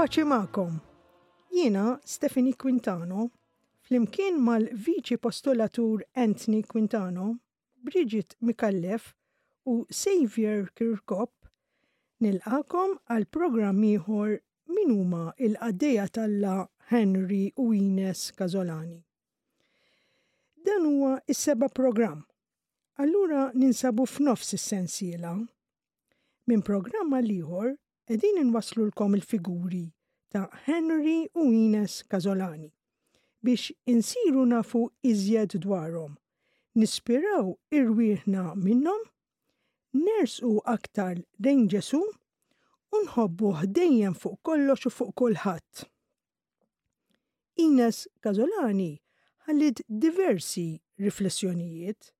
paċi ma'kom. Jiena Stefani Quintano, flimkien mal-Viċi Postulatur Anthony Quintano, Bridget Micallef u Saviour Kirkop nilqagħkom għal programm ieħor Min huma l-qaddejja t'Alla Henry u Ines Casolani. Dan huwa s-seba' programm. Allura ninsabu f'nofs is-sensiela. Minn programm għal ieħor qegħdin inwasslulkom il-figuri ta' Henry u Ines Casolani biex insiru nafu iżjed dwarhom, nispiraw irwieħna minnhom, nersqu aktar lejn Ġesù u nħobbuh dejjem fuq kollox u fuq kulħadd. Ines Casolani ħalliet diversi riflessjonijiet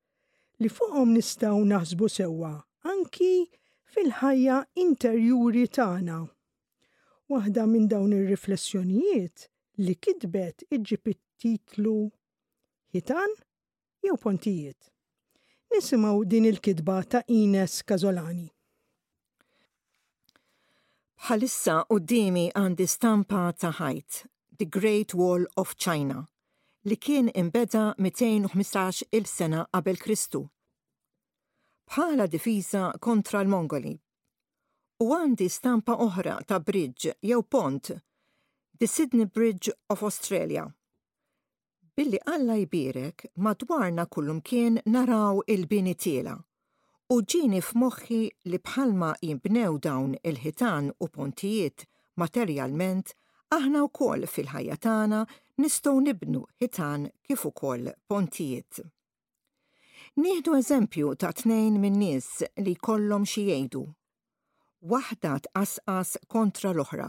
li fuqhom nistgħu naħsbu sewwa anki fil-ħajja interjuri tagħna. Waħda minn dawn ir-riflessjonijiet li kitbet iġġib it-titlu Ħitan jew pontijiet. Nisimgħu din il-kitba ta' Ines Casolani. Bħalissa qudiemi għandi stampa ta' ħajt, The Great Wall of China, li kien inbeda 215-il sena qabel Kristu bħala difiża kontra l-Mongoli. U għandi stampa oħra ta' bridge jew pont, The Sydney Bridge of Australia, Billi Alla jbierek, madwarna kullimkien naraw il-bini tiela'. U ġieni f'moħħi li bħalma jinbnew dawn il-ħitan u pontijiet materjalment, aħna wkoll fil-ħajja tagħna nistgħu nibnu ħitan kif ukoll pontijiet. Nieħdu eżempju ta' tnejn min-nies li jkollhom xi jgħidu. Waħda tqasqas kontra l-oħra.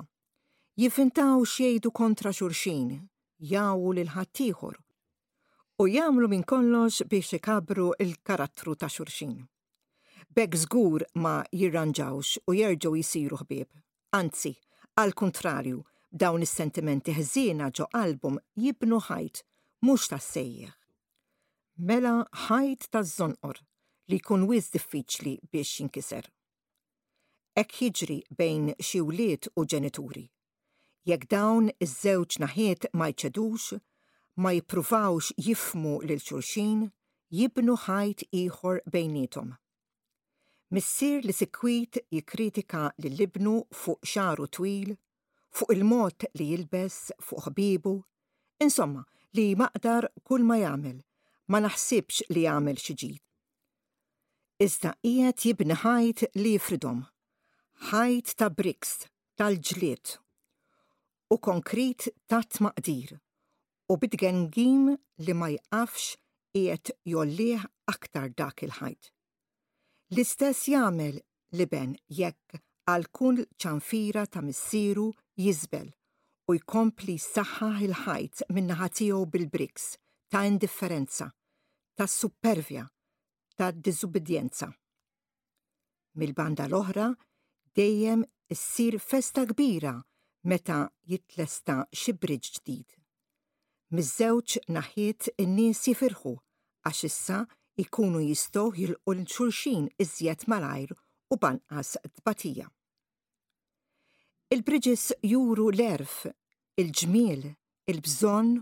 Jifintaw x'jgħidu kontra xulxin, jgħawu lil ħaddieħor u jagħmlu minn kollox biex ikabru l-karattru ta' xulxin. B'hekk żgur ma jirranġawx u jerġgħu jsiru ħbieb. Anzi, għall-kuntrarju, b'dawn is-sentimenti ħżiena ġo qalbhom jibnu ħajt mhux tas-sejjieħ. Mela ħajt taż-żonqor li jkun wisq diffiċli biex jinkiser. Hekk jiġri bejn xi wlied u ġenituri, Jekk dawn iż-żewġ naħiet ma jċedux, ma jippruvawx jifhmu lil xulxin, jibnu ħajt ieħor bejniethom. Missier li sikwit jikkritika lil ibnu fuq xagħru twil, fuq il-mod li jilbes, fuq ħbiebu, insomma, li maqdar kull ma jagħmel, ma naħsibx li jagħmel xi ġid. Iżda qiegħed jibni ħajt li jifridhom, ħajt ta' bricks tal-ġlied u konkrit ta' tmaqdir u bi tgengim li ma jqafx qiegħed jgħollih aktar dak il-ħajt. L-istess jagħmel l-iben jekk għal kull ċanfira ta' missieru jiżbel u jkompli jsaħħaħ il-ħajt min-naħa tiegħu bil-briks ta' indifferenza, ta' suppervja, ta' diżubbidjenza. Mill-banda l-oħra, dejjem issir festa kbira meta jitlesta xi bridge ġdid. Miż-żewġ naħiet in-nies jifirħu għax issa jkunu jistgħu jilqu lil xulxin iżjed malajr u b'anqas tbatija. Il-bridges juru l-għerf, il-ġmiel, il-bżonn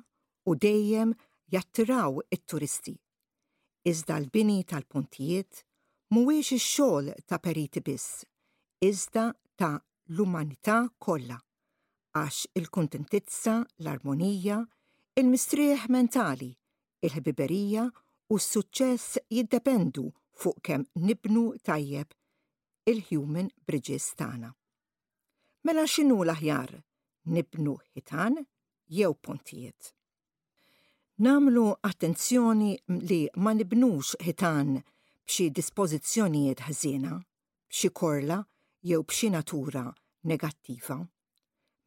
u dejjem jattiraw it-turisti. Iżda l-bini tal-pontijiet mhuwiex ix-xogħol ta' periti biss, iżda ta' l-umanità kollha, għax il-kuntentizza, l-armonija, il-mistrieħ mentali, il-ħbiberija u s-suċċess jiddependu fuq kemm nibnu tajjeb il-human bridges tagħna. Mela x'inhu l-aħjar, nibnu ħitan jew pontijiet? Nagħmlu attenzjoni li ma nibnux ħitan b'xi dispożizzjonijiet ħżiena, b'xi korla jew b'xi natura negattiva.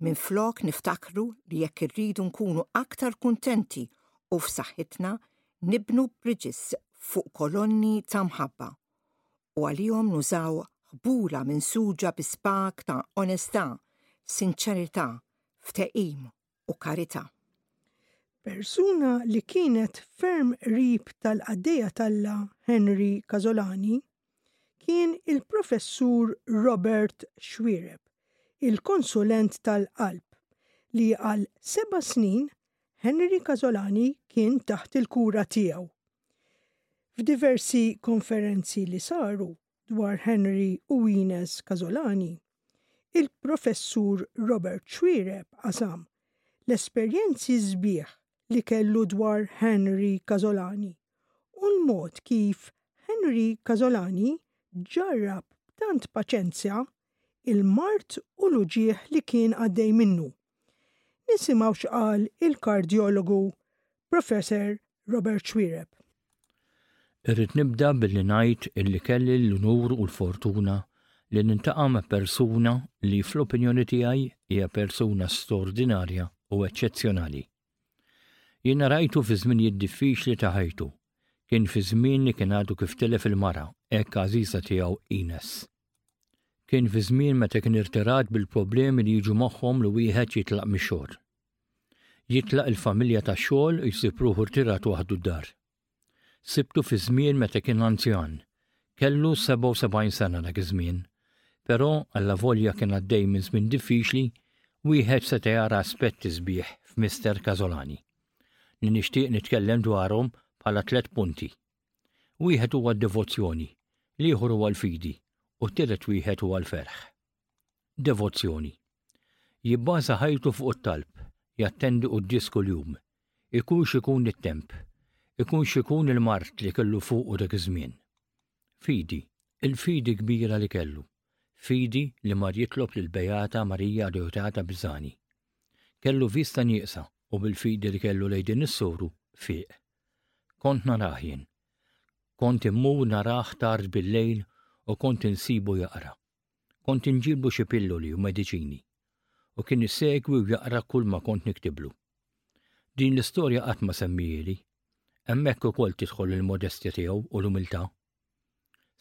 Minflok niftakru li jekk irridu nkunu aktar kuntenti u f'saħħitna, nibnu bridges fuq kolonni ta' mħabba u għalihom nużaw ħbula minsuġa bi spak ta' onestà, sinċerità, ftehim u karità. Persuna li kienet ferm rib tal-qaddeja talla Henry Casolani kien il-professur Robert Xwireb, il-konsulent tal-qalb, li għal seba' snin Henry Casolani kien taħt il-kura tiegħu. F'diversi konferenzi li saru, dwar Henry u Ines Casolani, il-Professur Robert Xuereb qasam l-esperjenzi sbieħ li kellu dwar Henry Casolani u l-mod kif Henry Casolani ġarrab b'tant paċenzja il-mard u l-uġigħ li kien għaddej minnu. Nisimgħu x'qal il-kardjologu Professor Robert Xuereb. Irrid nibda billi ngħid illi kelli l-unur u l-fortuna li nintaqa' ma' persuna li fl-opinjoni tiegħi hija persuna stordinarja u eċċezzjonali. Jiena rajtu fi żminijiet diffiċli ta' ħajtu, kien fi żmien li kien għadu kif tilef il-mara hekk għażiża tiegħu Ines. Kien fi żmien meta kien irtirat bil-problemi li jiġu magħhom li wieħed jitlaq mix-xogħol. Jitlaq il-familja tax-xogħol u jsib ruħu rtirat waħdu d-dar. Sibtu fi żmien meta kien anzjan. Kellu 77 sena dak iż-żmien. Però alla volja kien għaddej minn żmien diffiċli, wieħed seta' jara aspetti sbieħ f'Mister Casolani li nixtieq nitkellem dwarhom bħala tliet punti. Wieħed huwa d-devozzjoni, l-ieħor huwa l-fidi, u t-tielet wieħed huwa l-ferħ. Devozzjoni. Jibbaża ħajtu fuq it-talb, jattendi quddies kuljum, ikun x'ikun it-temp, ikun x'ikun il-mard li kellu fuqu dak iż-żmien. Fidi, il-fidi kbira li kellu, fidi li mar jitlob lill-Beata Marija Adeotata Pisani. Kellu vista nieqsa u bil-fidi li kellu lejn din is-suru, fieq. Kont narah jien. Kont immur narah tard bil-lejl u kont insibu jaqra. Kont inġiblu xi pilloli u mediċini. U kien isegwi u jaqra kull ma kont niktiblu. Din l-istorja qatt ma semmihieli. Hemmhekk ukoll tidħol il-modestja tiegħu u l-umiltà.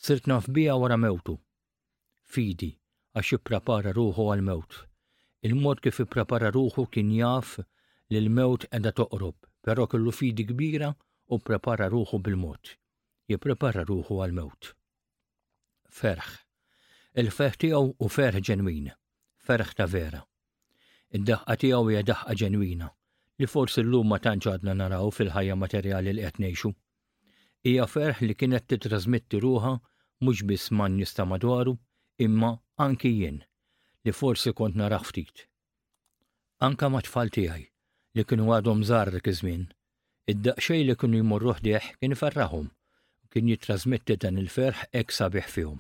Sirt naf biha wara mewtu, Fidi, għax ipprepara ruħu għall-mewt. Il-mod kif ipprepara ruħu kien jaf li l-mewt qiegħda toqrob, però kellu fidi kbira u pprepara ruħu bil-mod. Jipprepara ruħu għall-mewt. Ferħ. Il-ferħ tiegħu hu ferħ ġenwin, ferħ ta' vera. Id-daħqa tiegħu hija daħqa ġenwina, li forsi llum ma tantx għadna naraw fil-ħajja materjali li qed ngħixu. Hija ferħ li kienet tittrasmitti ruħha mhux biss man-nies ta' madwaru, imma anki jien, li forsi kont narah ftit. Anke mat-tfal tiegħi, li kienu għadhom żgħar dak iż-żmien, id-daqsxejn li kienu jmorru ħdejh kien iferrahom u kien jittrasmetti dan il-ferħ hekk sabiħ fihom.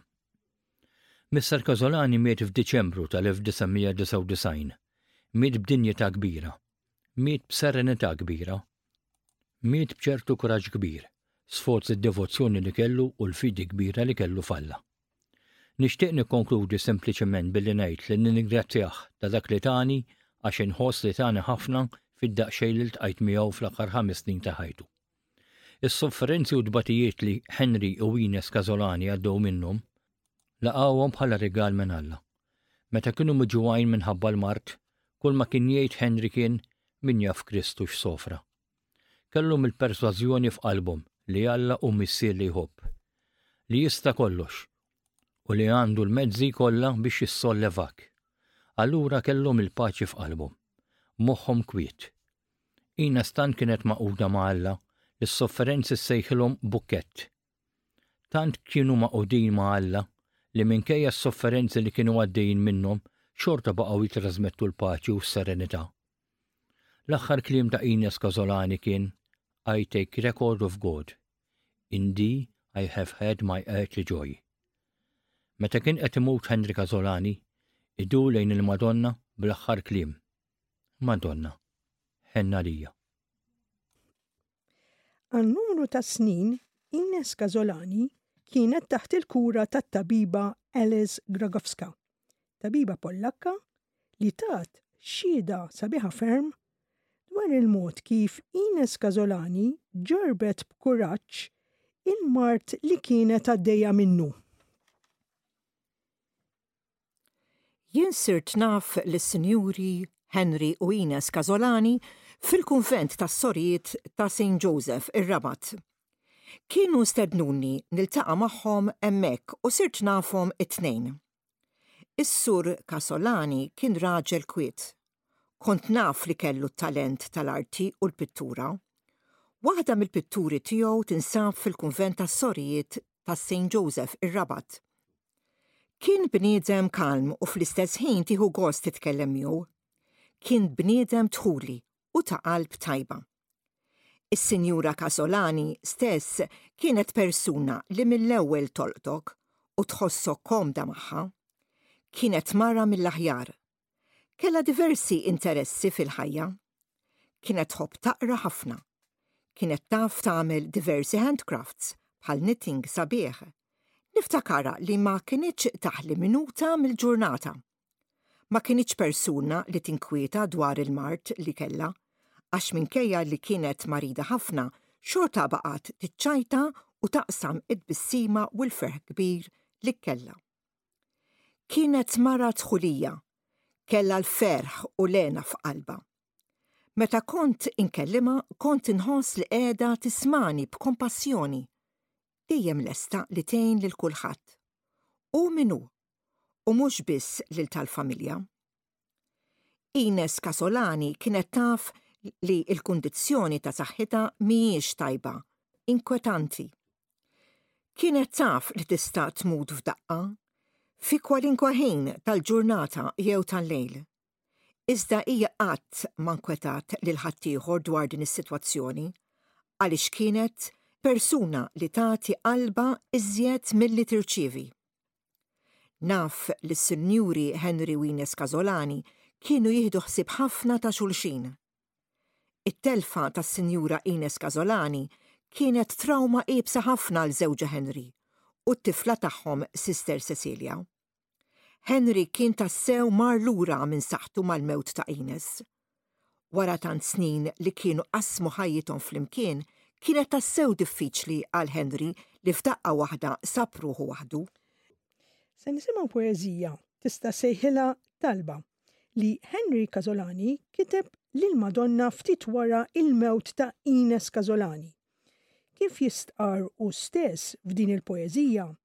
Mister Casolani miet f'Diċembru tal-1999. Miet b'dinjità kbira. Miet b'serenità kbira. Miet b'ċertu kuraġġ kbir, sforz id-devozzjoni li kellu u l-fidi kbira li kellu f'Alla. Nixtieq nikkonkludi sempliċement billi ngħid li nirringrazzjah ta' dak li tani għax inħoss li tani ħafna fid-daqsxejn li ltqajt miegħu fl-aħħar ħames snin ta' ħajtu. Is-sofferenzi u t-tbatijiet li Henry u Ines Casolani għaddew minnhom laqgħuhom bħala rigal minn Alla. Meta kienu miġugħin minħabba l-mard, kulma kien jgħid Henry kien, Min jaf Kristu x'sofra. Kellhom il-persważjoni f'qalbhom li Alla hu Missier li jħobb, li jista' kollox, u li għandu l-mezzi kollha biex jissollevak. Allura kellhom il-paċi f'qalbhom, moħħhom kwiet. Ina stant kienet maquda ma' Alla li s-sofferenzi ssejħilhom bukkett. Tant kienu maqudin ma' Alla li minkejja s-sofferenzi li kienu għaddejjin minnhom xorta baqgħu jitrażmettu l-paċi u s-serenità. L-aħħar kliem ta' Ines Casolani kien I take record of God. In thee I have had my earthly joy. Meta kien qed imut Henry Casolani, idur lejn il-Madonna bl-aħħar kliem. Madonna, ħenna lija. Għal numru ta' snin, Ines Casolani kienet taħt il-kura tat-tabiba Alice Gragowska, tabiba Pollakka li tat xhieda sabiħa ferm dwar il-mod kif Ines Casolani ġarbet b'kuraġġ il-mard li kienet għaddejja minnu. Jien sirt naf lis-Sinjuri Henry u Ines Casolani fil-kunvent tas-Sorijiet ta' Saint Joseph, ir-Rabat. Kienu stednuni niltaqa' magħhom hemmhekk u sirt nafhom it-tnejn. Is-Sur Casolani kien raġel kwiet. Kont naf li kellu t-talent tal-arti u l-pittura. Waħda mill-pitturi tiegħu tinsab fil-kunvent tas-Sorijiet ta' Saint Joseph, ir-Rabat. Kien bniedem kalm u fl-istess ħin tieħu gost titkellem miegħu. Kien bniedem dħuli u ta' qalb tajba. Is-Sinjura Casolani stess kienet persuna li mill-ewwel tolqtok u tħossok komda magħha. Kienet mara mill-aħjar, Kellha diversi interessi fil-ħajja. Kienet tħobb taqra ħafna. Kienet taf tagħmel diversi handcrafts bħal knitting sabiħ. Niftakarha li ma kinitx taħli minuta mill-ġurnata. Ma kinitx persuna li tinkwieta dwar il-mard li kellha għax minkejja li kienet marida ħafna xorta baqgħet tiċċajta u taqsam it-tbissima u l-ferħ kbir li kellha. Kienet mara dħulija, kellha l-ferħ u l-hena f'qalbha. Meta kont inkellimha kont inħoss li qiegħda tismagħni b'kompassjoni, dejjem lesta li tgħin lil kulħadd, hu min hu, u mhux biss lil tal-familja. Ines Casolani kienet taf li l-kundizzjoni ta' saħħitha mhijiex tajba, inkwetanti. Kienet taf li tista' tmut f'daqqa, fi kwalinkwa ħin tal-ġurnata jew tal-lejl. Iżda hija qatt ma nkwetat lil ħaddieħor dwar din is-sitwazzjoni, għaliex kienet persuna li tagħti qalbha iżjed milli tirċievi. Naf li s-Sinjuri Henry u Ines Casolani kienu jieħdu ħsieb ħafna ta' xulxin. It-telfa tas-Sinjura Ines Casolani kienet trawma iebsa ħafna għal żewġha Henry u t-tifla tagħhom Sister Cecilia. Henry kien tassew mar lura minn saħħtu mal-mewt ta' Ines. Wara tant snin li kienu qassmu ħajjithom flimkien, kienet tassew diffiċli għal Henry li f'daqqa waħda sab ruħu waħdu. Se nisimgħu poeżija tista' ssejħilha Talba li Henry Casolani kiteb lill-Madonna ftit wara l-mewt ta' Ines Casolani. Kif jistqarr hu stess f'din il-poeżija,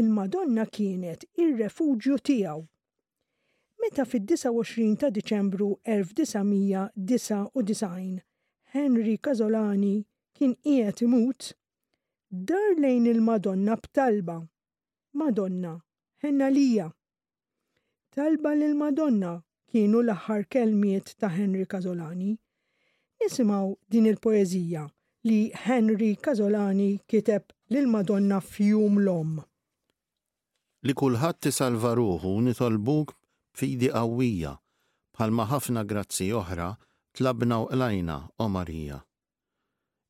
il-Madonna kienet ir-refuġju tiegħu. Meta fid-29 ta' Diċembru 1999 Henry Casolani kien qiegħed imut, dar lejn il-Madonna b'talba, Madonna, ħenn għalija! Talba lil Madonna kienu l-aħħar kelmiet ta' Henry Casolani. Nisimgħu din il-poeżija li Henry Casolani kiteb lil Madonna f'Jum l-Omm. Li kulħadd isalva ruħu nitolbuk b'fidi qawwija, bħalma ħafna grazzji oħra tlabna u qlajna, O Marija.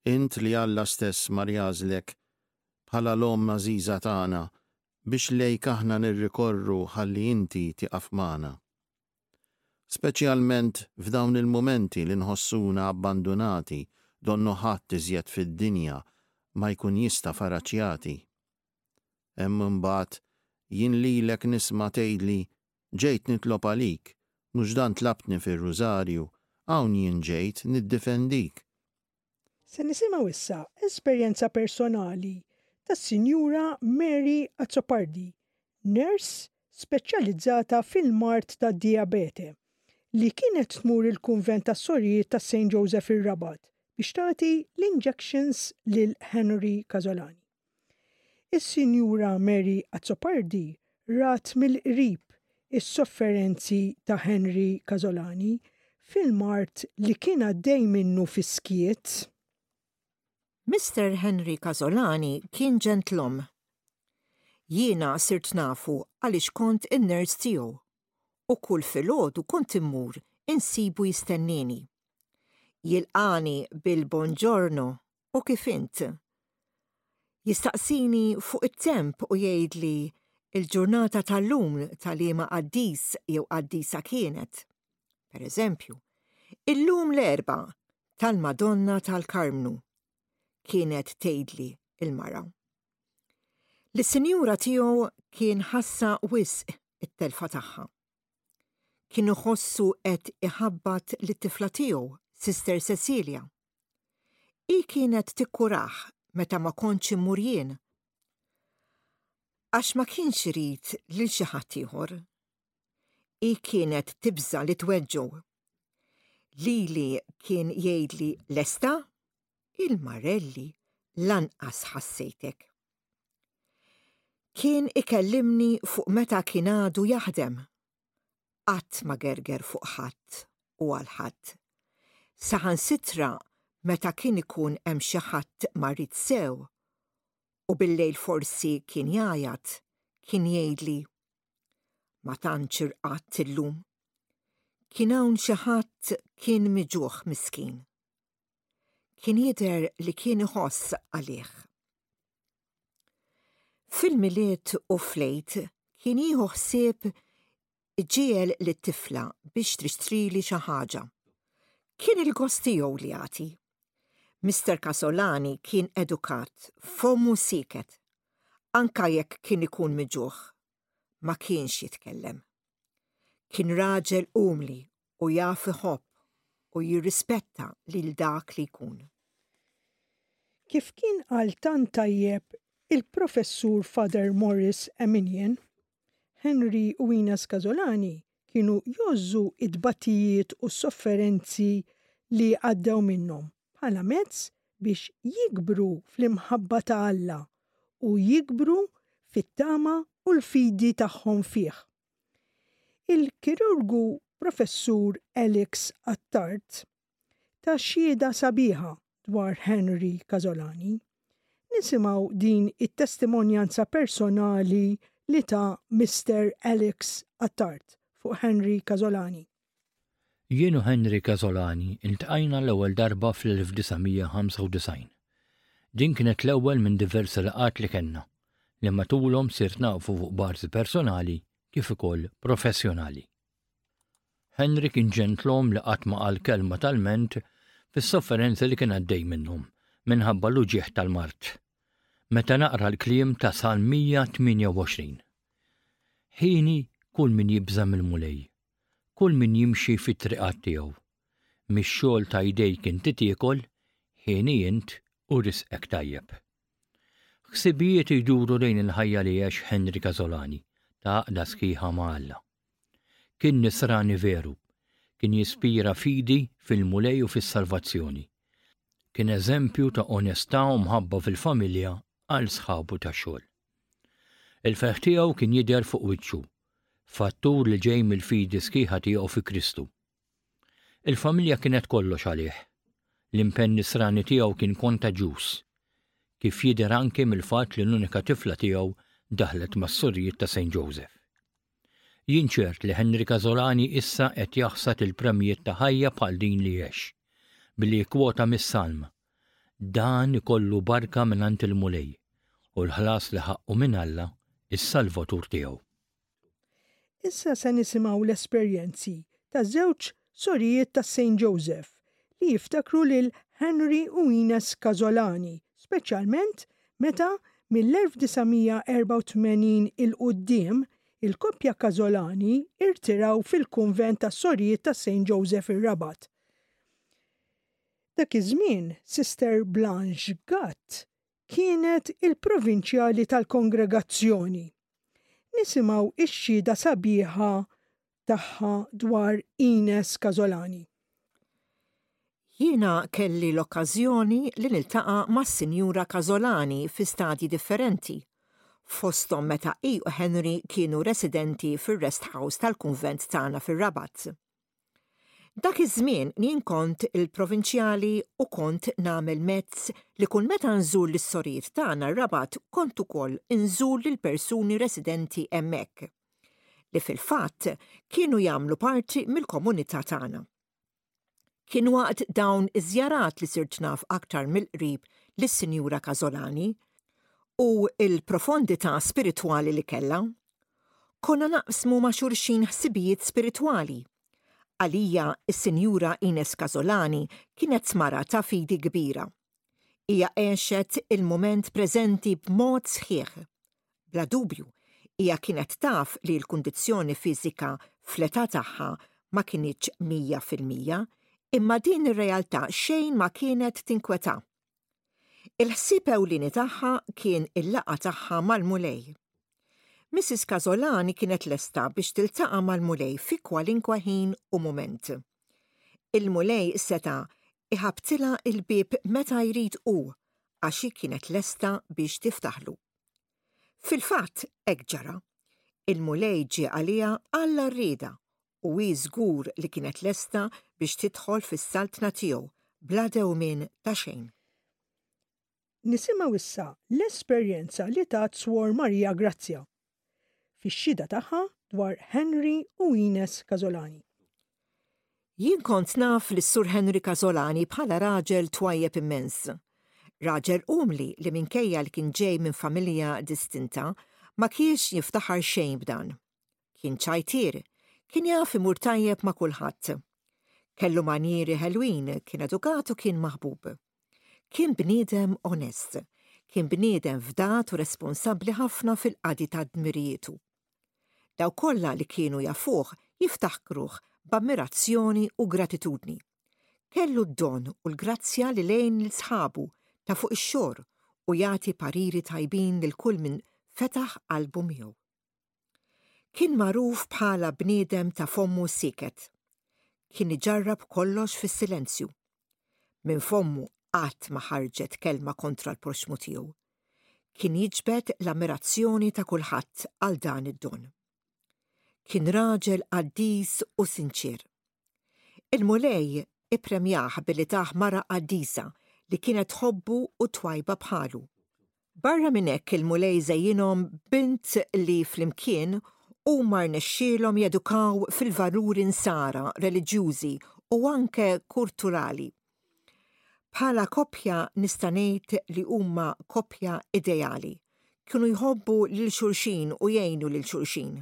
Int li Alla stess mar jagħżlek bħala l-Omm għażiża tagħna biex lejk aħna nirrikorru ħalli inti tieqaf magħna. Speċjalment f'dawn il-mumenti li nħossuna abbandunati donnu ħadd iżjed fid-dinja ma jkun jista' faraġ jagħti. Hemm imbagħad jien lilek nisma' tgħidli ġejt nitlob għalik, mhux dan tlabtni fir-Rużarju, hawn jien ġejt niddifendik. Se nisimgħu issa esperjenza personali tas-Sinjura Mary Azzopardi, nurse speċjalizzata fil-mard tad-dijabete, li kienet tmur il-Kunvent tas-Sorijiet ta' Saint Joseph ir-Rabat biex tagħti l-injections lil Henry Casolani. Is-Sinjura Mary Azzopardi rat mill-qrib is-sofferenzi ta' Henry Casolani fil-mard li kien għaddej minnu fis-skiet. Mister Henry Casolani kien ġentlom. Jiena sirt nafu għaliex kont in-nurse tiegħu u kull filgħodu kont immur insibu jistennieni. Jilqagħni bil-buongiorno u kif int? Jistaqsini fuq it-temp u jgħidli il-ġurnata tal-lum ta' liema qaddis jew qaddisa kienet. Per eżempju, illum l-erba' tal-Madonna tal-Karmnu, kienet tgħidli il-mara. Li sinjura tiegħu kien ħassa wisq it-telfa tagħha. Kien iħossu qed iħabbat lit-tifla tiegħu, Sister Cecilia, Hi kienet tikkurah meta ma kontx immur jien. Għax ma kienx irid lil xi ħadd ieħor. Hi kienet tibża' li tweġġu. Lili kien jgħidli lesta? Il-Marelli lanqas ħassejtek. Kien ikellimni fuq meta kien għadu jaħdem. qatt ma gerger fuq ħadd u għal ħadd. Saħansitra meta kien ikun hemm xi ħadd marid sew u bil-lejl forsi kien jgħajat, kien jgħidli, Ma tantx irqadt illum. Kien hawn xi ħadd kien miġuħ miskin. Kien jidher li kien iħoss għalih. Fil-Milied u flejt kien jieħu ħsieb iġiegħel lit-tifla biex tixtrili xi ħaġa. Kien il-gost tiegħu li jagħti. Mister Casolani kien edukat, fommu sieket. Anka jekk kien ikun miġugħ, ma kienx jitkellem. Kien raġel umli u jaf iħobb u jirrispetta lil dak li jkun. Kif kien qal tant tajjeb il-Professur Father Morris Eminian, Henry Winas Casolani kienu jgħożżu t-tbatijiet u s-sofferenzi li għaddew minnhom bħala mezz biex jikbru fl-imħabba ta' Alla u jikbru fit-tama u l-fidi tagħhom fih. Il-kirurgu Professur Alex Attard ta' xhieda sabiħa dwar Henry Casolani. Nisimgħu din it-testimonjanza personali li ta Mister Alex Attard fuq Henry Casolani. Jien u Henry Casolani iltqajna l-ewwel darba fl-1995. Din kienet l-ewwel minn diversi laqgħat li kellna, li matulhom sirt nafu fuq bażi personali kif ukoll professjonali. Henry kien ġentlom li qatt ma qal kelma ta' lment fis-sofferenzi li kien għaddej minnhom minħabba l-uġigħ tal-mard. Meta naqra l-kliem ta' Salm 128. Ħini kull min jibża' mill-Mulej, kull min jimxi fit-triqat tiegħu. Mix-xogħol ta' jdejk inti tiekol, ħini int u risqek tajjeb. Ħsibijieti jduru lejn il-ħajja li għex Henry Casolani ta' għaqda sħiħa ma' Alla. Kien Nisrani veru. Kien jispira fidi fil-Mulej u fis-salvazzjoni. Kien eżempju ta' onestà u mħabba fil-familja għal sħabu tax-xogħol. Il-ferħ tiegħu kien jidher fuq wiċċu, fattur li ġej mill-fidi sħiħa tiegħu fi Kristu. Il-familja kienet kollox għalih. L-impenn Nisrani tiegħu kien kontaġġjuż, kif jidher anki mill-fatt li l-unika tifla tiegħu daħlet mas-Sorijiet ta' Saint Joseph. Jien ċert li Henry Casolani issa qed jaħsad il-premjiet ta' ħajja bħal din li għex, billi jikkwota mis-Salm, Dan ikollu barka mingħand il-Mulej, u l-ħlas li ħaqqu minn Alla, is-Salvatur tiegħu. Issa se nisimgħu l-esperjenzi ta' żewġ Sorijiet ta' Saint Joseph, li jiftakru lil Henry u Ines Casolani, speċjalment meta mill-1984 'il quddiem il-koppja Casolani irtiraw fil-kunvent tas-Sorijiet ta' Saint Joseph ir-Rabat. Dak iż-żmien Sister Blanche Gatt kienet il-provinċjali tal-kongregazzjoni. Nisimgħu x-xhieda sabiħa tagħha dwar Ines Casolani. Jiena kelli l-okkażjoni li niltaqa' mas-Sinjura Casolani fi stadji differenti, fosthom meta hi u Henry kienu residenti fir-rest house tal-kunvent tagħna fir-Rabat. Dak iż-żmien jien kont il-provinċjali u kont nagħmel mezz li kull meta nżur lis-sorijiet tagħna r-Rabat kont ukoll inżur lill-persuni residenti hemmhekk. li fil-fatt kienu jagħmlu parti mill-komunità tagħna. Kien waqt dawn iż-żjarat li sirt naf aktar mill-qrib lis-Sinjura Casolani u l-profondità spiritwali li kellha. Konna naqsmu ma' xulxin ħsibijiet spiritwali. Għalija s-Sinjura Ines Casolani kienet mara ta' fidi kbira. Hija għexet il-mument preżenti b'mod sħiħ. Bla dubju, hija kienet taf li l-kundizzjoni fiżika fl-età tagħha ma kinitx mija fil-mija, imma din ir-realtà xejn ma kienet tinkwetà. Il-ħsieb ewlieni tagħha kien il-laqgħa tagħha mal-Mulej. Mrs. Casolani kienet lesta biex tiltaqa' mal-Mulej fi kwalinkwe ħin u mument. Il-Mulej seta' iħabbtilha l-bieb meta jrid Hu, għax hi kienet lesta biex tiftaħlu. Fil-fatt hekk ġara. Il-Mulej ġie għaliha Alla rriedha u hi żgur li kienet lesta biex tidħol fis-Saltna tiegħu bla dewmien ta' xejn. Nisimgħu issa l-esperjenza li tat Swor Maria Grazia fix-xhieda tagħha dwar Henry u Ines Casolani. Jien kont naf lis-Sur Henry Casolani bħala raġel twajjeb immens. Raġel umli li minkejja li kien ġej minn familja distinta, ma kiex jiftaħar xejn b'dan. Kien ċajtier, kien jaf imur tajjeb ma' kulħadd. Kellu manjieri ħelwin, kien edukat u kien maħbub. Kien bniedem onest, kien bniedem fdat u responsabbli ħafna fil-qadi ta' dmirijietu. Dawk kollha li kienu jafuh jiftaħkruh b'ammirazzjoni u gratitudni. Kellu d-don u l-grazzja li l-għin lil sħabu ta' fuq ix-xhor u jagħti pariri tajbin lil kull min fetaħ qalbu miegħu. Kien magħruf bħala bniedem ta' fommu sieket. Kien iġarrab kollox fis-silenzju Minn fommu qatt ma ħarġet kelma kontra l-proxxmu tiegħu. Kien jiġbed l-ammirazzjoni ta' kulħadd għal dan id-don. Kien raġel qaddis u sinċier. Il-Mulej ippremjah billi tah mara qaddisa li kienet tħobbu u twajba bħalu. Barra minn hekk il-Mulej żejjinhom b'bint li flimkien huma rnexxielhom jedukaw fil-valuri Nsara, reliġjużi u anke kurturali. Bħala koppja nista' ngħid li huma koppja ideali. Kienu jħobbu lil xulxin u jgħinu lil xulxin.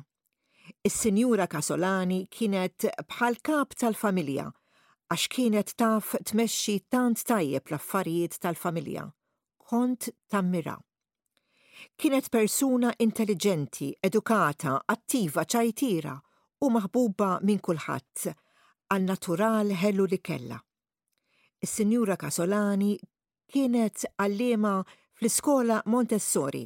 Is-Sinjura Casolani kienet bħal kap tal-familja għax kienet taf tmexxi tant tajjeb l-affarijiet tal-familja kont tammira. Kienet persuna intelliġenti, edukata, attiva, ċajtira u maħbuba minn kulħadd għal natural ħelu li kellha. Is-Sinjura Casolani kienet għalliema fl-iskola Montessori.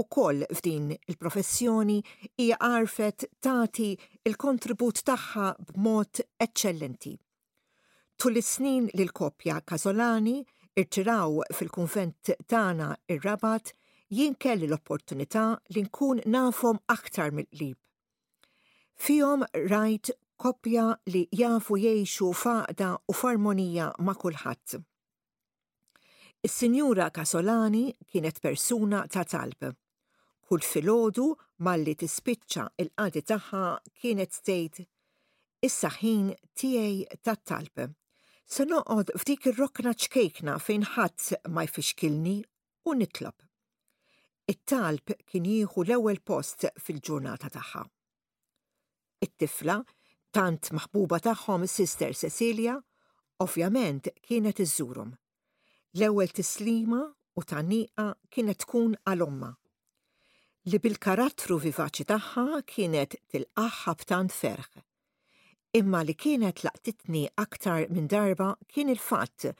U koll f'din il-professjoni hija għarfet tagħti il-kontribut tagħha b'mod eċċellenti. Tul is-snin li l-koppja Casolani rtiraw fil-kunvent tagħna r-Rabat jien kelli l-opportunità li nkun nafhom aktar mill-qrib. Fihom rajt koppja li jafu jgħixu f'għaqda u f'armonija ma' kulħadd. Is-Sinjura Casolani kienet persuna ta' talb. Kull filgħodu malli tispiċċa l-qagħdi tagħha kienet tgħid, Issa ħin tiegħi tat-talb. Se noqgħod f'dik ir-rokna ċkejkna fejn ħadd ma jfixkilni u nitlob. It-talb kien jieħu l-ewwel post fil-ġurnata tagħha. It-tifla tant maħbuba tagħhom is-Sister Cecilia ovvjament kienet iżżurhom. L-ewwel tislima u tgħanniqa kienet tkun għal ommha, li bil-karattru vivaċi tagħha kienet tilqagħha b'tant ferħ. Imma li kienet laqtitni aktar minn darba kien il-fatt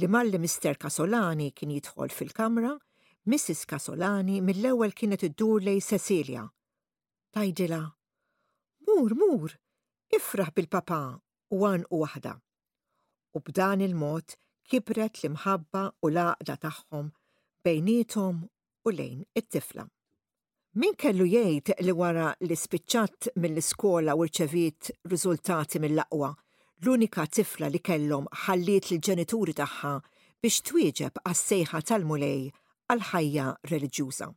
li malli Mister Casolani kien jidħol fil-kamra, Mrs. Casolani mill-ewwel kienet iddur lejn Cecilia, tgħidilha, Mur, mur, ifraħ bil-papà u għannqu waħda. U b'dan il-mod kibret l-imħabba u l-għaqda tagħhom bejniethom u lejn it-tifla. Min kellu jgħid li wara li spiċċat mill-iskola u rċeviet riżultati mill-aqwa, l-unika tifla li kellhom ħalliet lill-ġenituri tagħha biex twieġeb għas-sejħa tal-Mulej għal ħajja reliġjuża.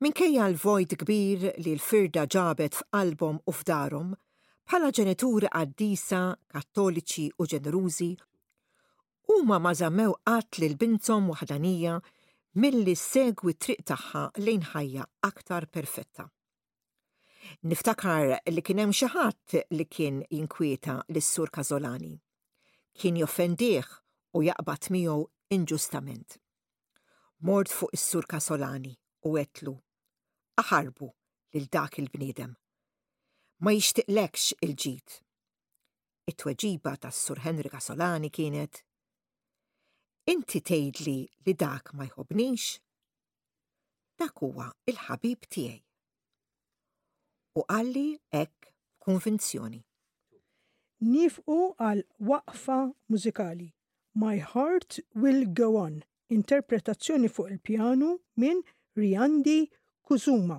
Minkejja l-vojt kbir li l-firda ġabet f'qalbhom u f'darhom, bħala ġenituri qaddisa, kattoliċi u ġenerużi, huma ma żammew qatt lil binthom waħdanija milli ssegwi t-triq tagħha lejn ħajja aktar perfetta. Niftakar li kien hemm xi ħadd li kien jinkwieta lis-Sur Casolani. Kien joffendih u jaqbad miegħu inġustament. Mort fuq is-Sur Casolani u għedtlu, Aħarbu lil dak il-bniedem. Ma jixtiqlekx il-ġid. It-tweġiba tas-Sur Henry Casolani kienet, Inti tgħidli li dak ma jħobbnix? Dak huwa il-ħabib tiegħi. U qalli hekk b'kunvinzjoni. Nifqu għal waqfa mużikali, My Heart Will Go On, interpretazzjoni fuq il-pjanu minn Riandi Kuzuma.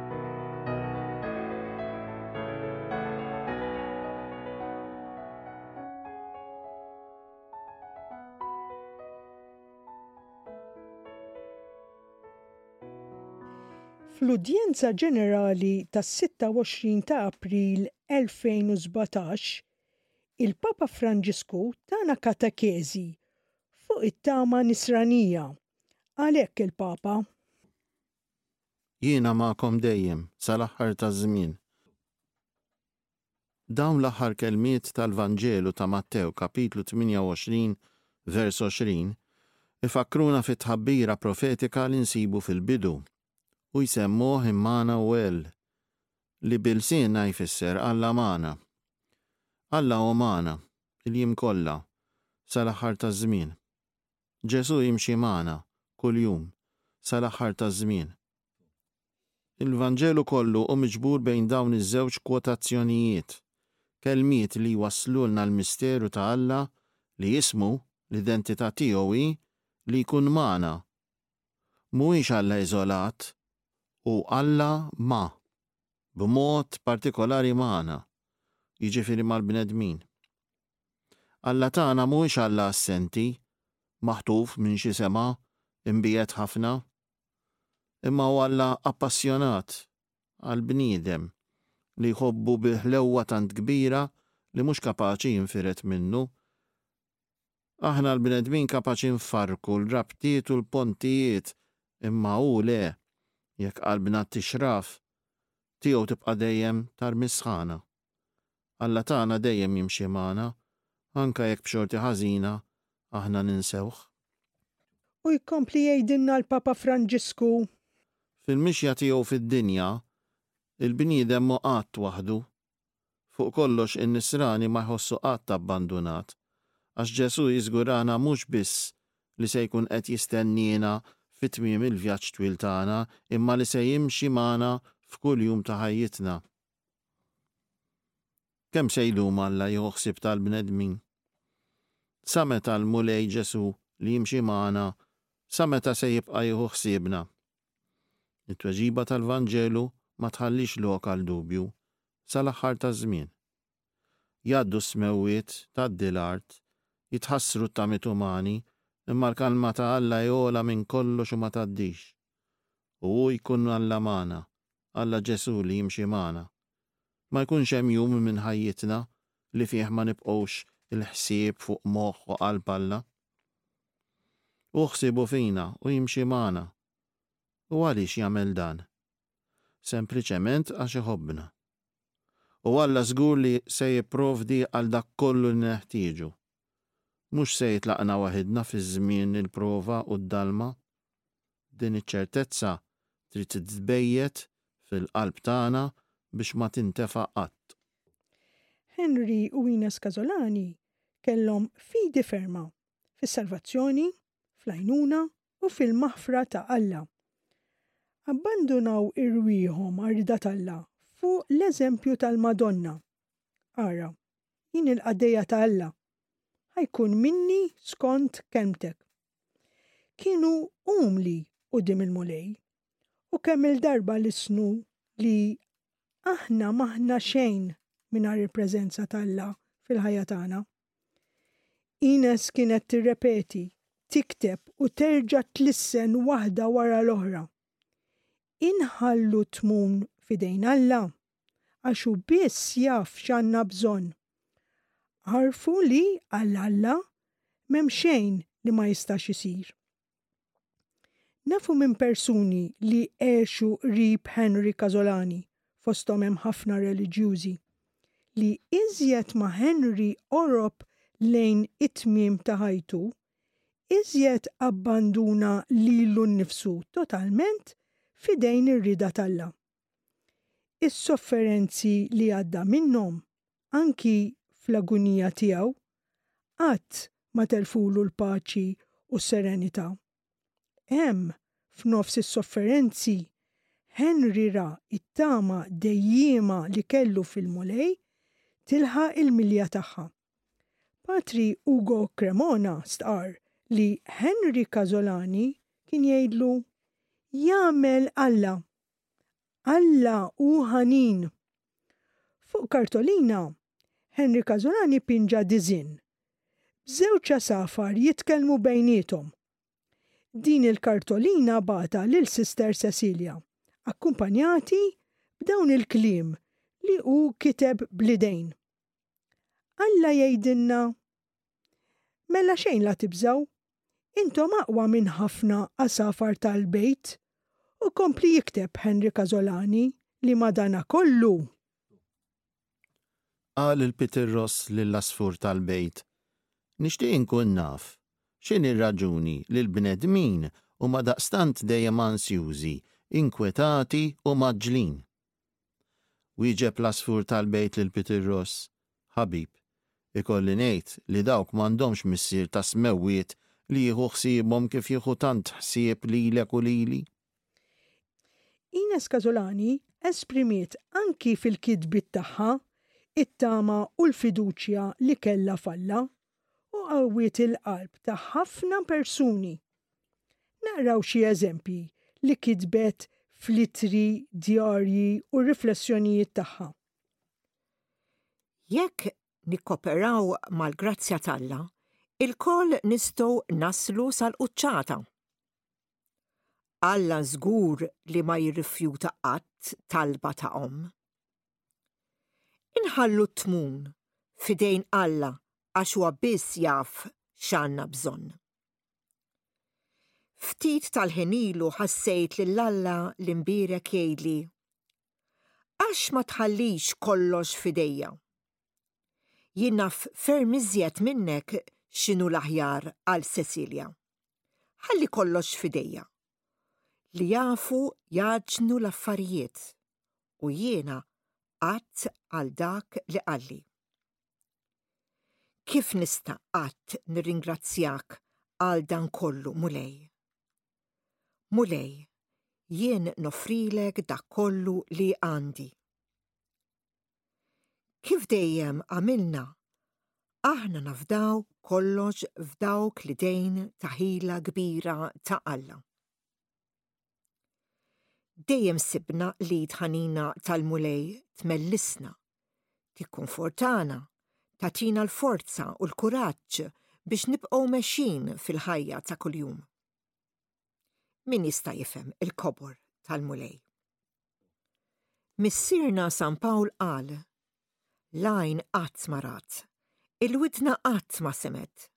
Fl-udjenza ġenerali tas-26 ta' April 2017, il-Papa Franġisku tana katekeżi fuq it-tama nisranija. Għalhekk il-Papa. Jiena magħkom dejjem, sal-aħħar taż-żmien. Dawn l-aħħar kelmiet tal-Vanġelu ta' Mattew, kapitlu 28, vers 20, ifakkruna fit-tħabbira profetika li nsibu fil-bidu, u jsemmuh Immana u El, li bil-sienna jfisser Alla magħna. Alla hu magħna, il-jiem kollha, sal-aħħar taż-żmien. Ġesù jimxi magħna kuljum sal-aħħar taż-żmien. Il-Vanġelu kollu hu miġbur bejn dawn iż-żewġ kwotazzjonijiet, kelmiet li jwasslulna l-misteru ta' Alla li ismu, l-identità tiegħu hi li jkun magħna. Mhuwiex Alla iżolat, hu Alla ma', b'mod partikolari magħna, jiġifieri mal-bnedmin. Alla tagħna mhuwiex Alla assenti, maħtuf minn xi sema, imbiegħed ħafna. Imma hu Alla appassjonat għall-bniedem li jħobbu bi ħlewwa tant kbira li mhux kapaċi jinfired minnu. Aħna l-bnedmin kapaċi nfarrku l-rabtiet u l-pontijiet imma hu le, jekk qalbna tixraf, tiegħu tibqa' dejjem tarmi sħana. Alla tagħna dejjem jimxi magħna, anke jekk b'xorti ħażina aħna ninsewh. U jkompli jgħidilna l-Papa Franġisku. Fil-mixja tiegħu fid-dinja, il-bniedem mhu qatt waħdu. Fuq kollox in-Nisrani ma jħossu qatt abbandunat, għax Ġesù jiżgurana mhux biss li se jkun qed jistenniena fi tmiem il-vjaġġ twil tagħna imma li se jimxi magħna f'kull jum ta' ħajjitna. Kemm se jdum Alla jieħu ħsieb tal-bnedmin? Sa meta l-Mulej Ġesù li jimxi magħna sa meta se jibqa' jieħu ħsiebna? It-tweġiba tal-Vanġelu ma tħallix lok għal dubju, sal-aħħar taż-żmien. Jgħaddu s-smewwiet, tgħaddi l-art, jitħassru t-tamiet umani, imma l-kalma ta' Alla hi ogħla minn kollox u ma tgħaddix. U hu jkun Alla magħna, Alla Ġesù li jimxi magħna. Ma jkunx hemm jum minn ħajjitna li fih ma nibqgħux il-ħsieb fuq moħħ u qalb Alla. Hu ħsiebu fina u jimxi magħna. U għaliex jagħmel dan? Sempliċement għax iħobbna. U Alla żgur li se jipprovdi għal dak kollu li neħtieġu. Mhux se jitlaqna waħidna fiż-żmien il-prova u d-dalma Din iċ-ċertezza trid titbejjet fil-qalb tagħna biex ma tintefa' qatt. Henry u Ina Scazolani kellhom fidi ferma fis-salvazzjoni, fl-għajnuna u fil-maħfra ta' Alla. Abbandunaw irwieħhom għar-rida t'Alla fuq l-eżempju tal-Madonna. Ara, jien il-qaddejja ta' Alla. Ħa jkun minni skont kelmtek. Kienu umli u dim il-mulej. U kemm il-darba lissnu li aħna maħna xejn minar il-prezenza talla fil-ħajja tagħna. Ines kienet tirrepeti, tikteb u terġa tlissen waħda wara l-oħra. inħallu t-tmun f'idejn Alla, għax hu biss jaf x'għandna bżonn. Agħrfu li għal Alla m'hemm xejn li ma jistax isir. Nafu minn persuni li għexu qrib Henry Casolani, fosthom hemm ħafna reliġjużi, li iżjed ma Henry qorob lejn it-tmiem ta' ħajtu iżjed abbanduna lilu nnifsu totalment f'idejn ir-rieda t'Alla. Is-sofferenzi li għadda minnhom, anki fl-agunija tiegħu, qatt ma telfulu l-paċi u s-serenità. Hemm, f'nofs is-sofferenzi, Henry ra t-tama dejjiema li kellu fil-Mulej tilħaq il-milja tagħha. Patri Ugo Cremona stqarr li Henry Casolani kien jgħidlu, Jagħmel Alla. Alla hu ħanin. Fuq kartolina, Henry Casolani pinġa diżinn b'żewġ għasafar jitkellmu bejniethom. Din il-kartolina bagħatha lil Sister Cecilia, akkumpanjati b'dawn il-kliem li hu kiteb bl-idejn. Alla jgħidilna, Mela xejn la tibżgħu, intom aqwa minn ħafna għasafar tal-bejt, u kompli jikteb Henry Casolani li madanakollu, Qal il-Peter Ross lill-għasfur tal-bejt, Nixtieq inkun naf x'inhi r-raġuni li l-bnedmin huma daqstant dejjem ansjużi, inkwetati u mgħaġġlin. Wieġeb l-għasfur tal-bejt lil Peter Ross, Ħabib, ikolli ngħid li dawk m'għandhomx missier tas-smewwiet li jieħu ħsiebhom kif jieħu tant ħsieb lilek u lili. Ines Casolani esprimiet anki fil-kitbiet tagħha t-tama u l-fiduċja li kellha f'Alla u qawwiet il-qalb ta' ħafna persuni. Naqraw xi eżempji li kitbet fl-ittri, djarji u riflessjonijiet tagħha. Jekk nikkoperaw mal-grazzja t'Alla, ilkoll nistgħu naslu sal-quċċata. Alla żgur li ma jirrifjuta qatt talba ta' omm. Inħallu t-tmun f'idejn Alla għax huwa biss jaf x'għandna bżonn. Ftit tal-ħin ilu ħassejt lil Alla l-imbierek jgħidli, Għax ma tħallix kollox f'idejja? Jien naf ferm iżjed minnek x'inhu l-aħjar għal Cecilia. Ħalli kollox f'idejja. Li jafu jgħaġġnu l-affarijiet. u jiena qatt għal dak li qalli. Kif nista' qatt nirringrazzjak għal dan kollu, Mulej? Mulej, jien nofrilek dak kollu li għandi. Kif dejjem għamilna, aħna nafdaw kollox f'dawk li dejn ta' ħila kbira ta' Alla. Dejjem sibna l-id ħanina tal-Mulej tmellisna, tikkunfortana, tagħtina l-forza u l-kuraġġ biex nibqgħu mexjin fil-ħajja ta' kuljum. Min jista' jifhem il-kobor tal-Mulej? Missierna San Pawl qal, L-għajn qatt ma rat, il-widna qatt ma semgħet,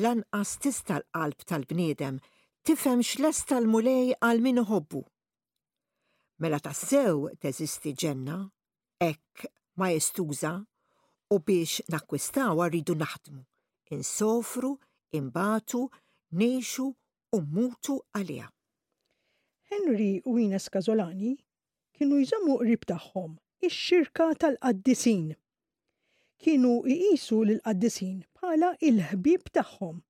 lanqas tista' l-qalb tal-bniedem tifhem x'lesta l-Mulej għal min iħobbu. Mela tassew teżisti ġenna, hekk maestuża, u biex nakkwistawha rridu naħdmu, insofru, inbatu, ngħixu u mutu għaliha. Henry u Ines Casolani kienu jżommu qrib tagħhom ix-xirka tal-qaddisin. Kienu jqisu lill-qaddisin bħala il-ħbieb tagħhom.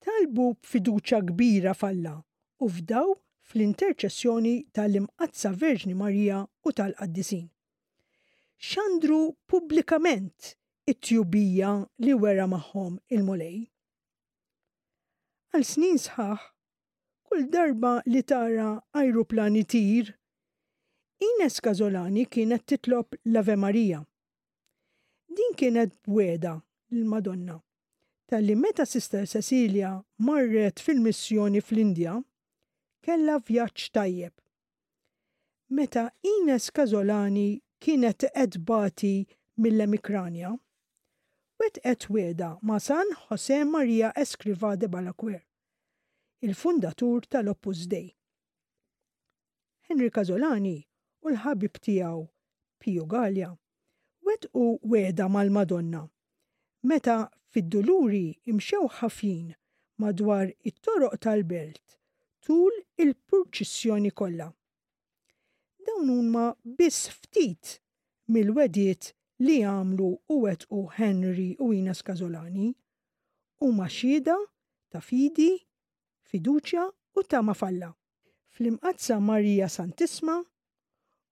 Talbu b'fiduċja kbira f'Alla u fdaw fl-interċessjoni tal-Imqaddsa Verġni Marija u tal-qaddisin. Xandru pubblikament it-tjubija li wera magħhom il-Mulej. Għal snin sħaħ, kull darba li tara ajruplan itir, Ines Casolani kienet titlob l-Ave Maria. Din kienet b'wegħda lill-Madonna talli meta Sister Cecilia marret fil-missjoni fl-Indja, kellha vjaġġ tajjeb. Meta Ines Casolani kienet qed tbati mill-emikranja, wettqet wegħdha ma' San José María Escrivá de Balaguer, il-fundatur tal-Opus Dei. Henry Casolani u l-ħabib tiegħu Pio Galea wettqu wegħda mal-Madonna meta fid-duluri mxew ħafjin madwar it-toroq tal-belt tul il-purċissjoni kollha. Dawn huma biss ftit mill-wegħdiet li għamlu u wettqu Henry u Ina Scazolani. Huma xhieda ta' fidi, fiduċja u tama f'Alla. Fl-Imqaddsa Marija Santissma,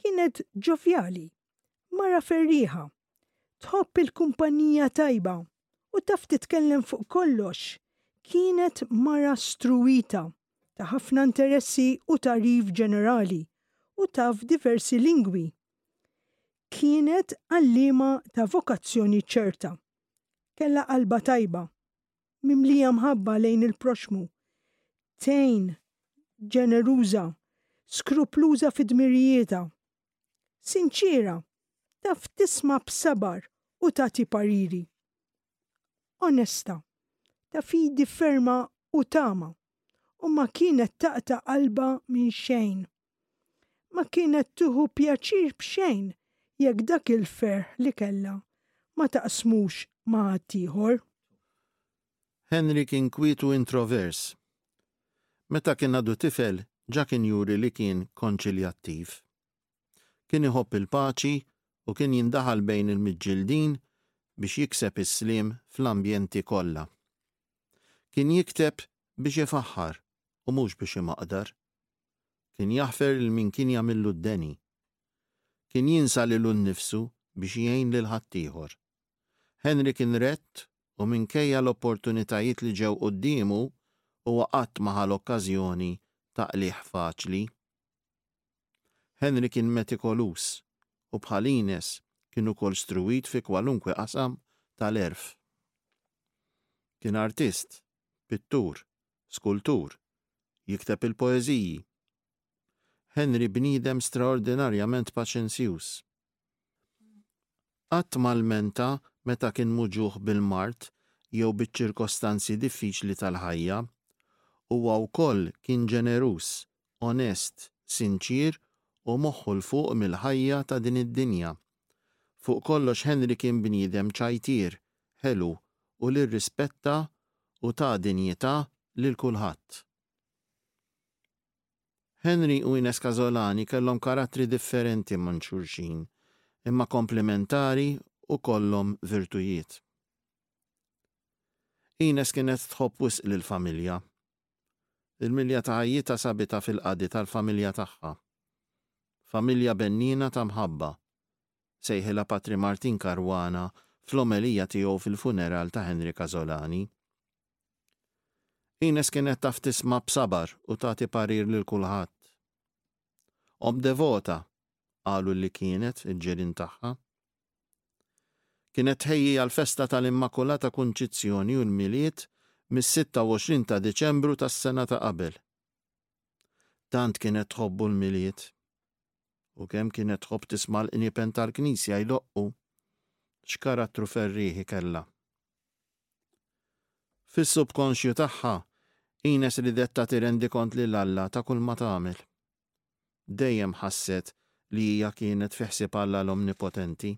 kienet ġovjali, mara ferrieħa, tħobb il-kumpanija tajba u taf titkellem fuq kollox, kienet mara struwita, ta' ħafna interessi u tagħrif ġenerali u taf diversi lingwi. Kienet għalliema ta' vokazzjoni ċerta. Kellha qalba tajba. mimlija mħabba lejn il-proxxmu, tgħin, ġeneruża, skrupluża fi dmirijietha, sinċiera, taf tisma' b'sabar u tagħti pariri, onesta, ta' fidi ferma u tama, u ma kienet taqta' qalbha minn xejn. Ma kienet tieħu pjaċir b'xejn jekk dak il-ferħ li kellha ma taqsmux ma' ħaddieħor. Henry kien kwiet u introvers. Meta kien għadu tifel ġa kien juri li kien konċiljattiv. Kien iħobb il-paċi u kien jindaħal bejn il-miġġildin biex jikseb is-sliem fl-ambjenti kollha. Kien jikteb biex ifaħħar u mhux biex imaqdar. Kien jaħfer lil min kien jagħmillu d-deni. Kien jinsa lilu nnifsu biex jgħin lil ħaddieħor. Henry kien rett u minkejja l-opportunitajiet li ġew quddiemu, huwa qatt ma ħa l-okkażjoni ta' qligħ faċli. Henry kien metikoluż u bħal Ines kien ukoll struwit fi kwalunkwe qasam tal-għerf. Kien artist pittur, skultur, jikteb il-poeżiji. Henry bniedem straordinarjament paċenzjuż. Qatt ma lmenta meta kien muġugħ bil-mard jew biċ-ċirkostanzi diffiċli tal-ħajja. Huwa wkoll kien ġeneruż, onest, sinċier u moħħu 'l fuq mill-ħajja ta' din id-dinja, Fuq kollox Henry kien bniedem ċajtier, ħelu u li rrispetta u ta dinjità lil kulħadd. Henry u Ines Casolani kellhom karattri differenti minn xulxin, imma komplimentari u kollhom virtujiet. Ines kienet tħobb wisq lill-familja Il-milja ta' ħajjitha sabitha fil-qadi tal-familja tagħha. Familja benniena ta' mħabba, sejħilha Patri Martin Caruana fl-omelija tiegħu fil-funeral ta' Henry Casolani. Ines kienet taf tisma' b'sabar u tagħti parir lil kulħadd. Omm devota qalu li kienet il-ġirien tagħha. Kienet tħejji għall-festa tal-Immakulata Kunċizzjoni u l-Milied mis-26 ta' Diċembru tas-sena ta' qabel. Tant kienet tħobbu l-Milied u kemm kienet tħobb tisma' l-qniepen tal-Knisja jdoqqu x'karattru ferrieħi kellha. Fis-subkonxju tagħha, Ines ridet tagħti rendikont lil Alla ta' kull ma tagħmel. dejjem ħasset li hija kienet fi ħsieb Alla l-Omnipotenti.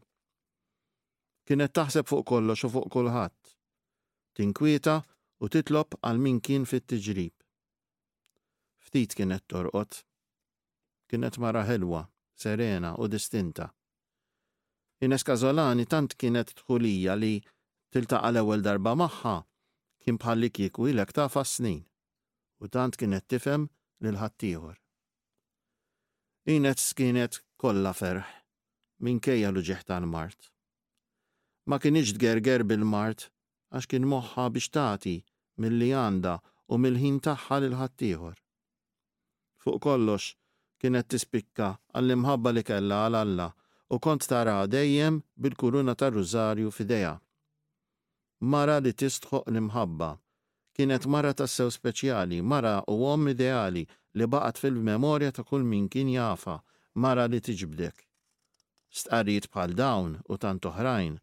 Kienet taħseb fuq kollox u fuq kulħadd, tinkwieta u titlob għal min kien fit-tiġrib. Ftit kienet torqod. Kienet mara ħelwa, serena u distinta. Ines Kazolani tant kienet tħulija li tiltaqa' l-ewwel darba magħha kien bħalli kieku ilek tafa snin. u tant kienet tifhem lil ħaddieħor. Inez kienet kollha ferħ minkejja l-uġigħ tal-mard. Ma kinitx tgerger bil-mard għax kien moħħha biex tagħti milli għandha u mill-ħin tagħha lil ħaddieħor. Fuq kollox, kienet tispikka għall-imħabba li kellha għal Alla u kont taraha dejjem bil-kuruna tar-Rużarju f'idejha. Mara li tistħoqq l-imħabba. Kienet mara tassew speċjali, mara u omm ideali li baqgħet fil-memorja ta' kull min kien jafha, mara li tiġbdek. Stqarrijiet bħal dawn u tant oħrajn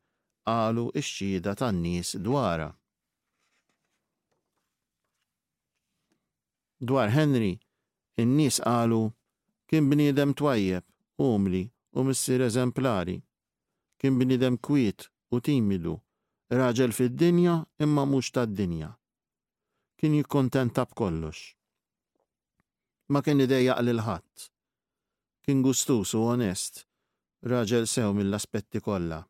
qalu x-xhieda tan-nies dwarha. Dwar Henry, in-nies qalu, Kien bniedem twajjeb, umli u missier eżemplari. Kien bniedem kwiet u timidu, raġel fid-dinja imma mhux tad-dinja. Kien jikkuntenta b'kollox. Ma kien idejjaq lil ħadd. Kien gustuż u onest, raġel sew mill-aspetti kollha.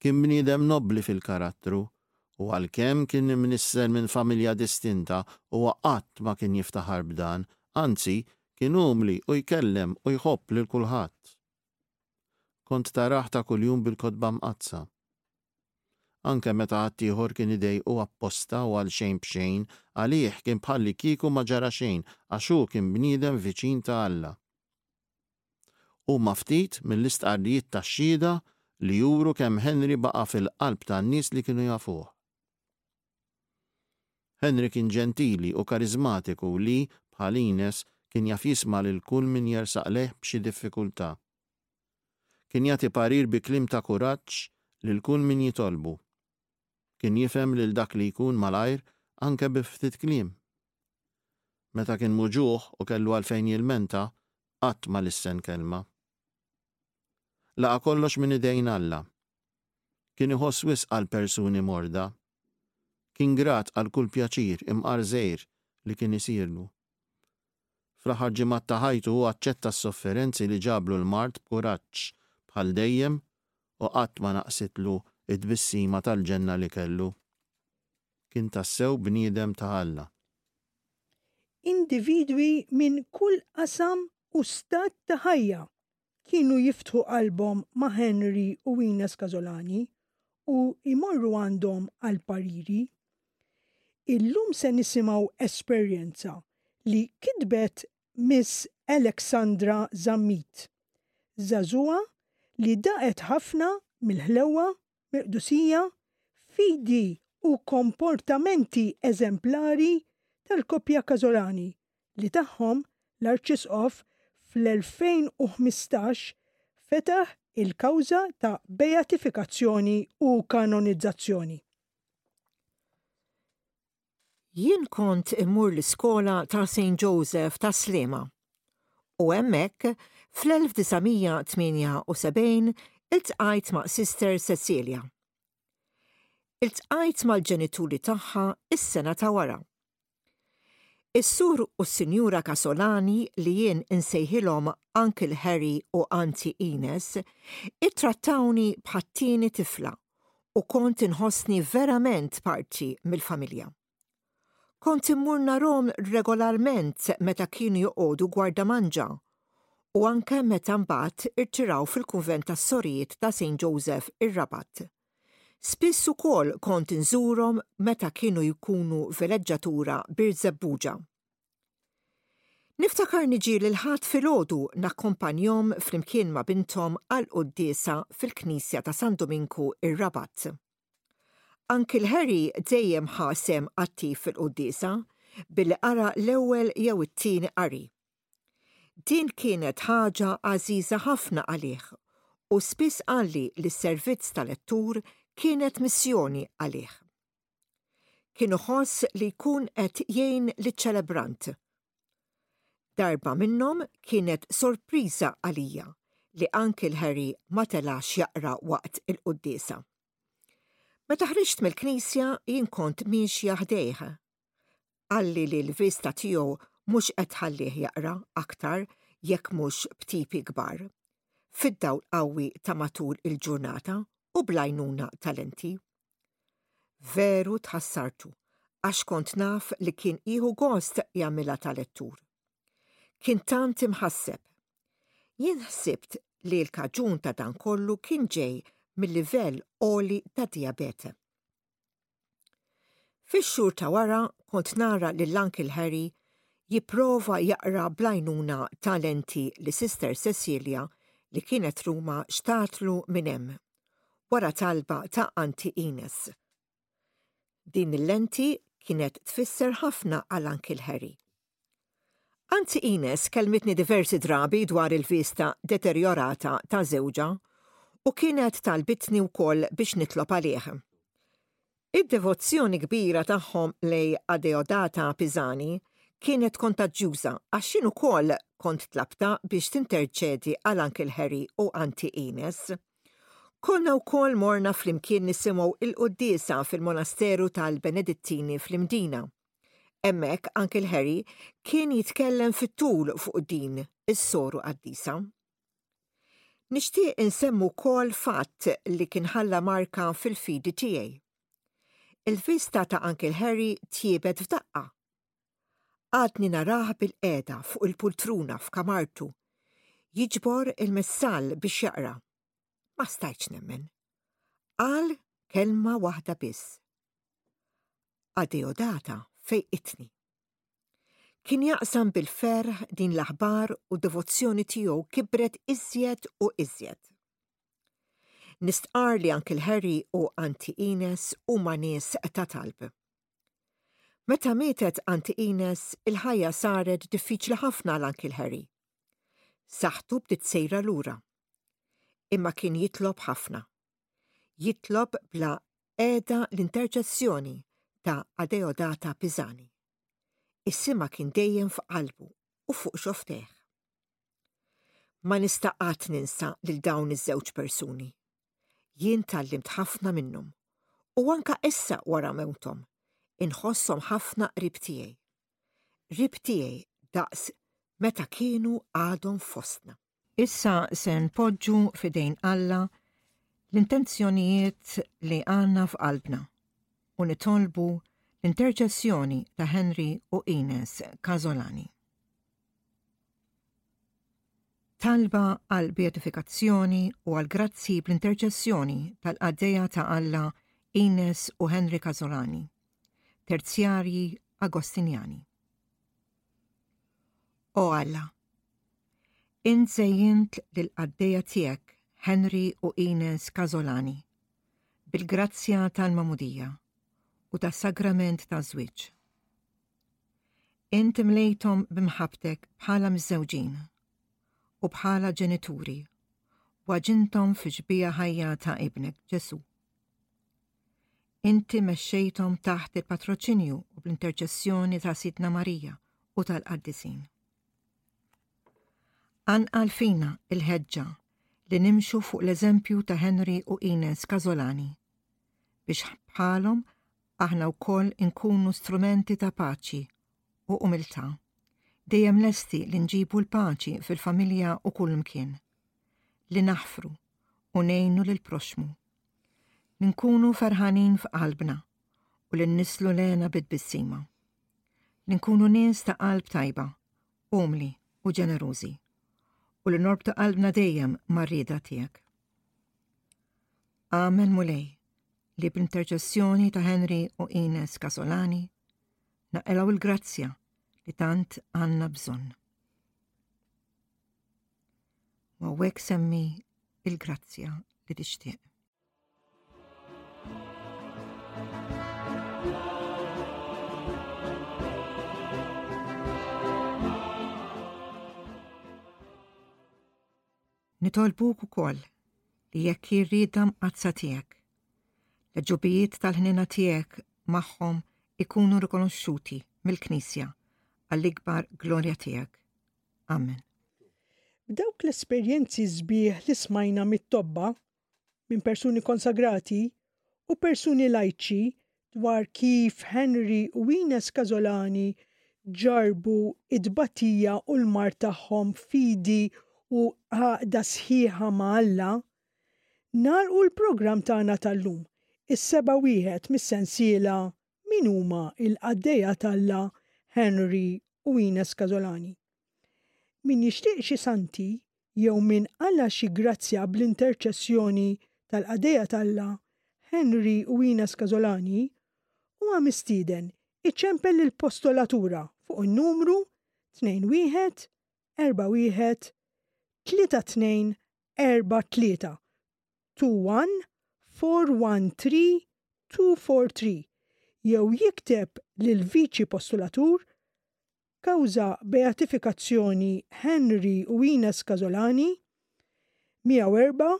Kien bniedem nobbli fil-karattru u għalkemm kien imnissel minn familja distinta huwa qatt ma kien jiftaħar b'dan, anzi kien umli u jkellem u jħobb lil kulħadd. Kont tarah ta' kuljum bil-Kotba Mqaddsa. Anke meta ħaddieħor kien idejqu apposta u għal xejn b'xejn, għalih kien bħallikieku ma ġara xejn għax hu kien bniedem viċin ta' Alla. Huma ftit mill-istqarrijiet tax-xhieda li juru kemm Henry baqa' fil-qalb tan-nies li kienu jafuh. Henry kien ġentili u kariżmatiku li, bħal Ines, kien jaf jisma' lil kull min jersaq lejh b'xi diffikultà. Kien jagħti parir bi kliem ta' kuraġġ lil kull min jitolbu. Kien jifhem lil dak li jkun malajr anke bi ftit kliem. Meta kien muġugħ u kellu għalfejn jilmenta, qatt ma lissen kelma. Laqa' kollox minn idejn Alla. Kien iħoss wisq għall-persuni morda. Kien grat għal kull pjaċir imqar żgħir li kien isirlu. Fl-aħħar ġimgħat ta' ħajtu hu aċċetta s-sofferenzi li ġablu l-mard b'kuraġġ bħal dejjem u qatt ma naqsitlu t-tbissima tal-ġenna li kellu. Kien tassew bniedem ta' Alla. Individwi minn kull qasam u stat ta' ħajja kienu jiftħu qalbhom ma' Henry u Ines Casolani u jmorru għandhom għal pariri. Illum se nisimgħu esperjenza li kitbet Miss Alexandra Zammit, żagħżugħa li daqet ħafna mill-ħlewwa miqdusija, fidi u komportamenti eżemplari tal-koppja Casolani li tagħhom l-Arċisqof fl-2015 fetaħ il-kawża ta' beatifikazzjoni u kanonizzazzjoni. Jien kont immur l-iskola ta' Saint Joseph tas-Sliema u hemmhekk fl-1978 iltqajt ma' Sister Cecilia. Iltqajt mal-ġenituri tagħha s-sena ta' wara. Is-Sur u s-Sinjura Casolani li jien insejħilhom Uncle Harry u Auntie Ines ittrattawni bħat-tieni tifla. u kont inħossni verament parti mill-familja. Kont immur narhom regolarment meta kienu joqogħdu gwarda manġa u anke meta mbagħad irtiraw fil-kunvent tas-Sorijiet ta' St. Joseph ir-Rabat. Spiss ukoll kont inżurhom meta kienu jkunu veleġġatura Birżebbuġa. Niftakar niġi lil ħadd filgħodu nakkompanjhom flimkien ma' binthom għal quddiesa fil-knisja ta' San Duminku ir-Rabat. Uncle Harry dejjem ħa sehem attiv fil-quddiesa billi qara l-ewwel jew it-tieni qari. Din kienet ħaġa għażiża ħafna għalih u spiss qalli li s-servizz ta' lettur kienet missjoni għalih. Kien iħoss li jkun qed jgħin liċ-ċelebrant. Darba minnhom kienet sorpriża għalija li Uncle Harry ma telax jaqra waqt il-quddiesa. Meta ħriġt mill-knisja jien kont miexja ħdejh. Qalli li l-vista tiegħu mhux qed tħallih jaqra aktar jekk mhux b'tipi kbar. Fid-dawl qawwi ta' matul il-ġurnata u bl-għajnuna tal-lenti. Veru tħassartu, għax kont naf li kien iħu gost jagħmilha ta' lettur. Kien tant imħasseb. Jien ħsibt li l-kaġun ta' dan kollu kien ġej mill-livell oli ta' diabete. Fix-xhur ta' wara kont nara lil Uncle Harry jipprova jaqra blajnuna ta' lenti li Sister Cecilia li kienet Ruma xtatlu minn hemm wara talba ta' Anti Ines. Din il-lenti kienet tfisser ħafna għal Uncle Harry. Anti Ines kelmitni diversi drabi dwar il-vista deterjorata ta' żewġha u kienet talbitni wkoll biex nitlob għalih. Id-devozzjoni kbira tagħhom lejn Adeodata Pisani kienet kontaġġjuża għax jien ukoll kont tlabtha biex tinterċedi għal Uncle Harry u Anti Ines. Konna wkoll morna flimkien nisimgħu l-quddiesa fil-monasteru tal-Benedittini fl-Imdina. Hemmhekk Uncle Harry kien jitkellem fit-tul fuq din is-soru qaddisa. Nixtieq insemmu wkoll fatt li kien ħalla marka fil-fidi tiegħi. Il-vista ta' Uncle Harry tjiebet f'daqqa. Għadni narah bil-qeda fuq il-pultruna f'kamartu, jiġbor il-missal biex jaqra. Ma stajtx nemmen. Qal kelma waħda biss. Adeodata fejqitni. Kien jaqsam bil-ferħ din l-aħbar u devozzjoni tiegħu kibret iżjed u iżjed. Nistqar li Uncle Harry u Anti Ines huma nies ta' talb. Meta mietet Anti Ines, il-ħajja saret diffiċli ħafna għal Uncle Harry. Saħtu bdiet sejra lura. Imma kien jitlob ħafna. Jitlob bla qiegħda l-interċessjoni ta' Adeodata Pisani. Isimha kien dejjem f'qalbu u fuq xoftejh. Ma nista' qatt ninsa lil dawn iż-żewġ persuni. Jien tallimt ħafna minnhom u anka issa wara mewthom inħosshom ħafna qrib tiegħi. Qrib tiegħi daqs meta kienu għadhom fostna. Issa se npoġġu f'idejn Alla l-intenzjonijiet li għandna f'qalbna u nitolbu l-interċessjoni ta' Henry u Ines Casolani. Talba għal beatifikazzjoni u għal grazzi bl-interċessjoni tal-qaddeja ta' Alla Ines u Henry Casolani, terzjarji Agostinjani. O Alla, int żejjint lill-qaddejja tiegħek Henry u Ines Casolani bil-grazzja tal-magħmudija u tas-sagrament taż-żwieġ. Int imlejthom b'imħabbtek bħala miżżewġin u bħala ġenituri waġintom fi xbieha ħajja ta' ibnek Ġesù. Inti mexxejthom taħt il-patroċinju u bl-interċessjoni ta' Sidna Marija u tal-qaddisin. Anqal fina il-ħeġġa li nimxu fuq l-eżempju ta' Henry u Ines Casolani biex bħalhom aħna wkoll inkunu strumenti ta' paċi u umiltà. Dejjem lesti li nġibu l-paċi fil-familja u kull mkien. Li naħfru u nejnu lil proxmu. li nkunu ferħanin f'qalbna u li nislu lena bit-bissima, li nkunu nies ta' qalb tajba, umli u ġenerużi, u li norbtu qalbna dejjem mar-rieda tiegħek. Amen Mulej, li b'interċessjoni ta' Henry u Ines Casolani, naqelaw il-grazzja li tant għanna bżonn. U għek semmi il-grazzja li tixtieq. Nitolbuk ukoll li jekk jirrida mqazza tiegħek. L-ġubijiet tal-ħnina tiegħek magħhom ikunu rikonoxxuti mill-Knisja għall-ikbar glorja tiegħek. Amen. B'dawk l-esperjenzi sbieħ li smajna mit-tobba minn persuni konsagrati u persuni lajċi dwar kif Henry u Ines Casolani ġarrbu t-tbatija u l-mard tagħhom f'fidi u għaqda sħiħa ma' Alla, nagħlqu l-programm tagħna tal-lum, is-seba' wieħed mis-sensiela min huma l-qaddejja t'Alla Henry u Ines Casolani. Min jixtieq xi santi jew min Alla xi grazzja bl-interċessjoni tal-qaddejja t'Alla Henry u Ines Casolani huwa mistieden iċempel lill-postolatura fuq in-numru 2141 3243 21413 jew jikteb lill-Viċi Postulatur kawża Beatifikazzjoni Henry u Ines Casolani, 104,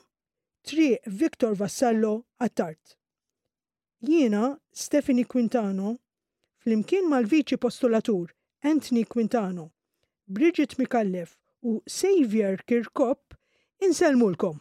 Triq Victor Vassallo, Għat-Tard. jiena, Stephanie Quintano, flimkien mal-Viċi Postulatur Anthony Quintano, Bridget Micallef u Saviour Kirkop insellmulkom.